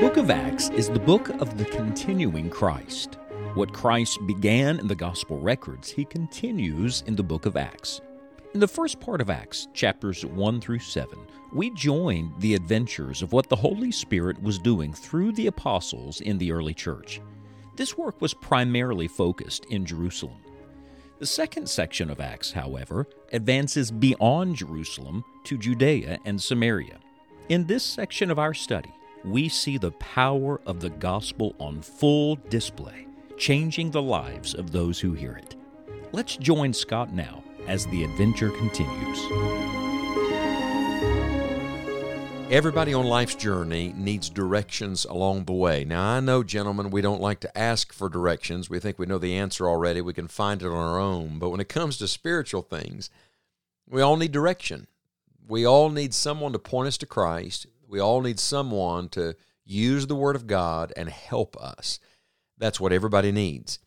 book of Acts is the book of the continuing Christ. What Christ began in the gospel records, he continues in the book of Acts. In the first part of Acts, chapters 1 through 7, we join the adventures of what the Holy Spirit was doing through the apostles in the early church. This work was primarily focused in Jerusalem. The second section of Acts, however, advances beyond Jerusalem to Judea and Samaria. In this section of our study, we see the power of the gospel on full display, changing the lives of those who hear it. Let's join Scott now as the adventure continues. Everybody on life's journey needs directions along the way. Now, I know, gentlemen, we don't like to ask for directions. We think we know the answer already. We can find it on our own. But when it comes to spiritual things, we all need direction. We all need someone to point us to Christ. We all need someone to use the Word of God and help us. That's what everybody needs.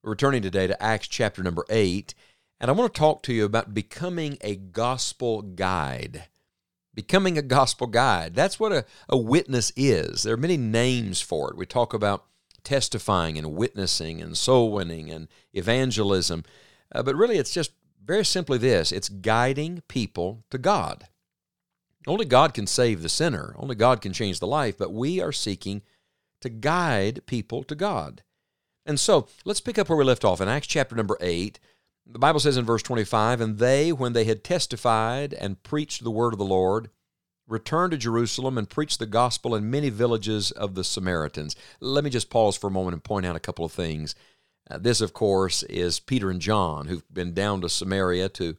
We're returning today to Acts chapter number 8, and I want to talk to you about becoming a gospel guide becoming a gospel guide. That's what a, a witness is. There are many names for it. We talk about testifying and witnessing and soul winning and evangelism, uh, but really it's just very simply this it's guiding people to God. Only God can save the sinner, only God can change the life, but we are seeking to guide people to God. And so let's pick up where we left off in Acts chapter number 8. The Bible says in verse 25, And they, when they had testified and preached the word of the Lord, returned to Jerusalem and preached the gospel in many villages of the Samaritans. Let me just pause for a moment and point out a couple of things. Uh, this, of course, is Peter and John, who've been down to Samaria to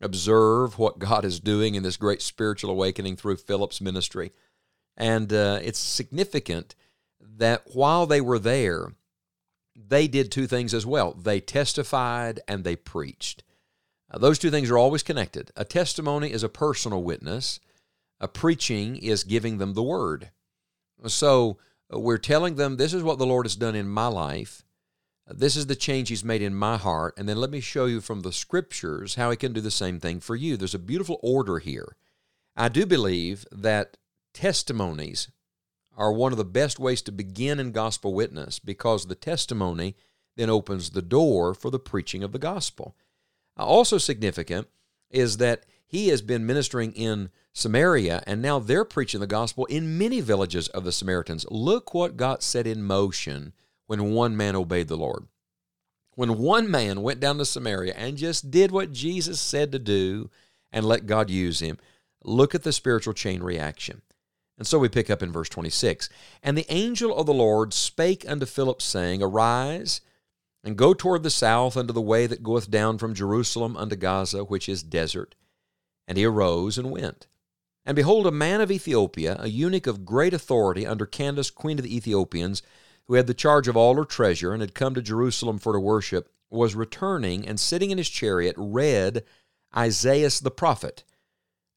observe what God is doing in this great spiritual awakening through Philip's ministry. And uh, it's significant that while they were there, they did two things as well they testified and they preached. Now, those two things are always connected. A testimony is a personal witness, a preaching is giving them the word. So uh, we're telling them, This is what the Lord has done in my life. This is the change He's made in my heart. And then let me show you from the scriptures how He can do the same thing for you. There's a beautiful order here. I do believe that testimonies are one of the best ways to begin in gospel witness because the testimony then opens the door for the preaching of the gospel. Uh, also significant is that he has been ministering in Samaria, and now they're preaching the gospel in many villages of the Samaritans. Look what got set in motion when one man obeyed the Lord. When one man went down to Samaria and just did what Jesus said to do and let God use him, look at the spiritual chain reaction. And so we pick up in verse 26. And the angel of the Lord spake unto Philip, saying, Arise, and go toward the south unto the way that goeth down from Jerusalem unto Gaza, which is desert. And he arose and went. And behold, a man of Ethiopia, a eunuch of great authority under Candace, queen of the Ethiopians, who had the charge of all her treasure, and had come to Jerusalem for to worship, was returning, and sitting in his chariot, read Isaiah the prophet.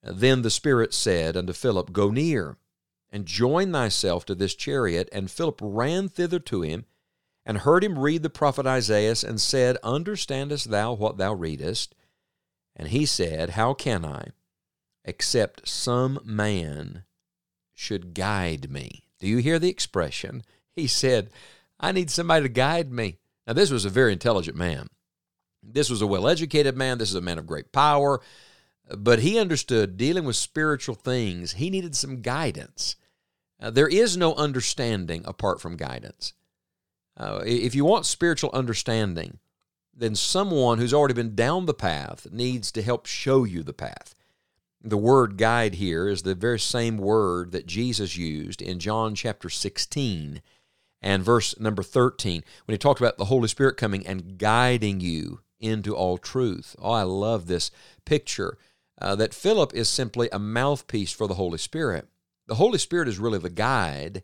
Then the Spirit said unto Philip, Go near and join thyself to this chariot. And Philip ran thither to him, and heard him read the prophet Isaiah, and said, Understandest thou what thou readest? And he said, How can I, except some man should guide me? Do you hear the expression? He said, I need somebody to guide me. Now, this was a very intelligent man. This was a well educated man. This is a man of great power. But he understood dealing with spiritual things, he needed some guidance. Uh, there is no understanding apart from guidance. Uh, if you want spiritual understanding, then someone who's already been down the path needs to help show you the path. The word guide here is the very same word that Jesus used in John chapter 16 and verse number 13 when he talked about the Holy Spirit coming and guiding you into all truth. Oh, I love this picture uh, that Philip is simply a mouthpiece for the Holy Spirit. The Holy Spirit is really the guide,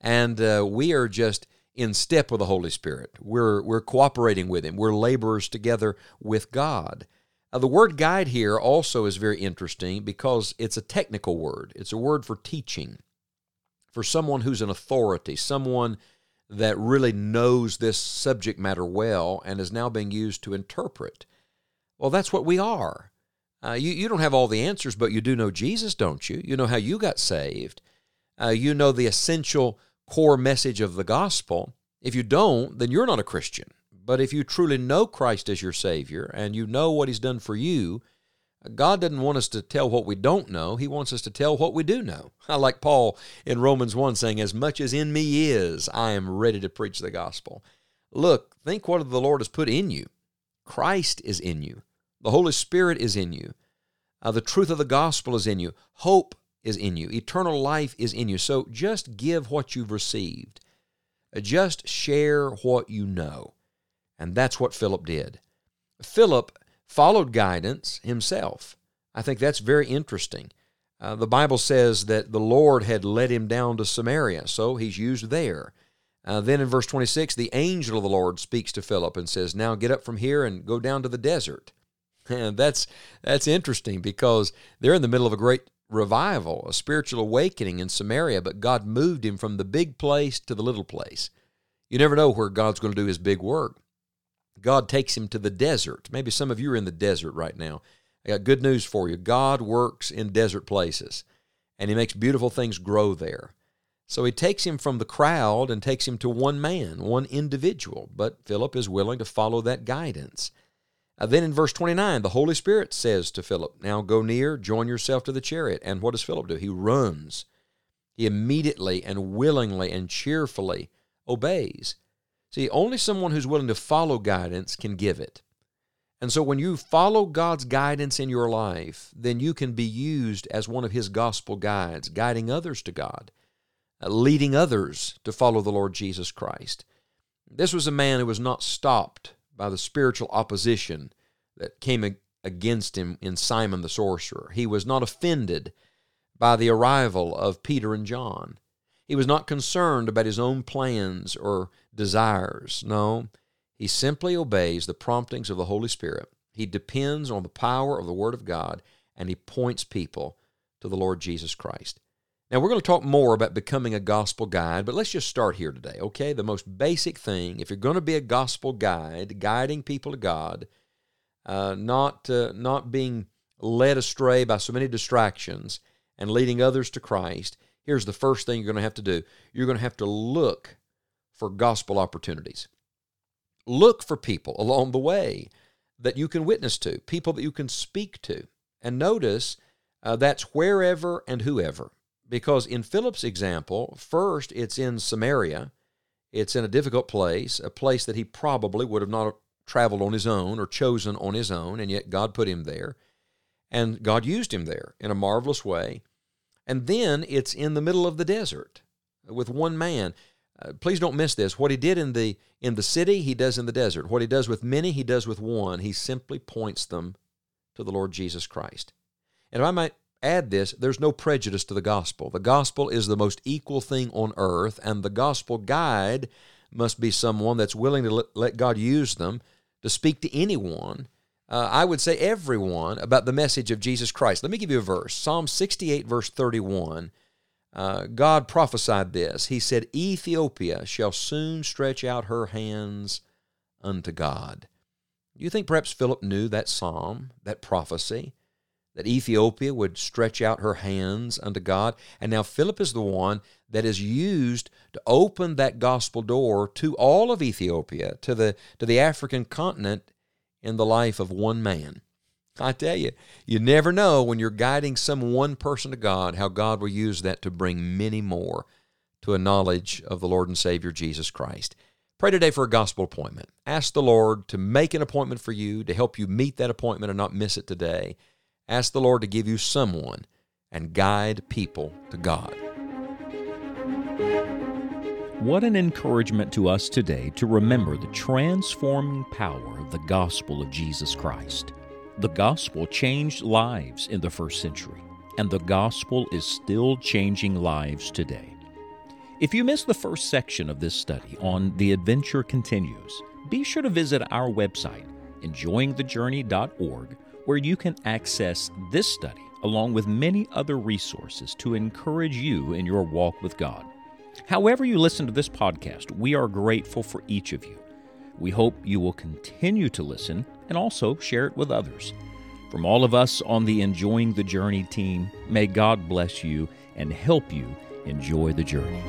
and uh, we are just in step with the Holy Spirit. We're, we're cooperating with Him, we're laborers together with God. Uh, the word guide here also is very interesting because it's a technical word, it's a word for teaching, for someone who's an authority, someone that really knows this subject matter well and is now being used to interpret. Well, that's what we are. Uh, you, you don't have all the answers, but you do know Jesus, don't you? You know how you got saved. Uh, you know the essential core message of the gospel. If you don't, then you're not a Christian. But if you truly know Christ as your Savior and you know what He's done for you, God doesn't want us to tell what we don't know. He wants us to tell what we do know. I like Paul in Romans 1 saying, As much as in me is, I am ready to preach the gospel. Look, think what the Lord has put in you. Christ is in you, the Holy Spirit is in you, uh, the truth of the gospel is in you, hope is in you, eternal life is in you. So just give what you've received, uh, just share what you know. And that's what Philip did. Philip followed guidance himself. I think that's very interesting. Uh, the Bible says that the Lord had led him down to Samaria, so he's used there. Uh, then in verse 26, the angel of the Lord speaks to Philip and says, Now get up from here and go down to the desert. And that's, that's interesting because they're in the middle of a great revival, a spiritual awakening in Samaria, but God moved him from the big place to the little place. You never know where God's going to do his big work. God takes him to the desert. Maybe some of you are in the desert right now. I got good news for you. God works in desert places, and He makes beautiful things grow there. So He takes him from the crowd and takes him to one man, one individual. But Philip is willing to follow that guidance. Uh, then in verse 29, the Holy Spirit says to Philip, Now go near, join yourself to the chariot. And what does Philip do? He runs. He immediately and willingly and cheerfully obeys. See, only someone who's willing to follow guidance can give it. And so when you follow God's guidance in your life, then you can be used as one of His gospel guides, guiding others to God, uh, leading others to follow the Lord Jesus Christ. This was a man who was not stopped by the spiritual opposition that came against him in Simon the sorcerer. He was not offended by the arrival of Peter and John. He was not concerned about his own plans or desires. No, he simply obeys the promptings of the Holy Spirit. He depends on the power of the Word of God and he points people to the Lord Jesus Christ. Now, we're going to talk more about becoming a gospel guide, but let's just start here today, okay? The most basic thing, if you're going to be a gospel guide, guiding people to God, uh, not, uh, not being led astray by so many distractions, and leading others to Christ, here's the first thing you're going to have to do you're going to have to look for gospel opportunities. Look for people along the way that you can witness to, people that you can speak to. And notice uh, that's wherever and whoever. Because in Philip's example, first it's in Samaria, it's in a difficult place, a place that he probably would have not traveled on his own or chosen on his own, and yet God put him there. And God used him there in a marvelous way. And then it's in the middle of the desert with one man. Uh, please don't miss this. What he did in the in the city, he does in the desert. What he does with many, he does with one. He simply points them to the Lord Jesus Christ. And if I might add this, there's no prejudice to the gospel. The gospel is the most equal thing on earth, and the gospel guide must be someone that's willing to let, let God use them to speak to anyone uh, I would say everyone, about the message of Jesus Christ. Let me give you a verse Psalm 68, verse 31. Uh, God prophesied this. He said, Ethiopia shall soon stretch out her hands unto God. Do you think perhaps Philip knew that psalm, that prophecy, that Ethiopia would stretch out her hands unto God? And now Philip is the one that is used to open that gospel door to all of Ethiopia, to the, to the African continent in the life of one man. I tell you, you never know when you're guiding some one person to God how God will use that to bring many more to a knowledge of the Lord and Savior Jesus Christ. Pray today for a gospel appointment. Ask the Lord to make an appointment for you, to help you meet that appointment and not miss it today. Ask the Lord to give you someone and guide people to God. What an encouragement to us today to remember the transforming power of the gospel of Jesus Christ. The gospel changed lives in the first century, and the gospel is still changing lives today. If you missed the first section of this study on The Adventure Continues, be sure to visit our website, enjoyingthejourney.org, where you can access this study along with many other resources to encourage you in your walk with God. However, you listen to this podcast, we are grateful for each of you. We hope you will continue to listen and also share it with others. From all of us on the Enjoying the Journey team, may God bless you and help you enjoy the journey.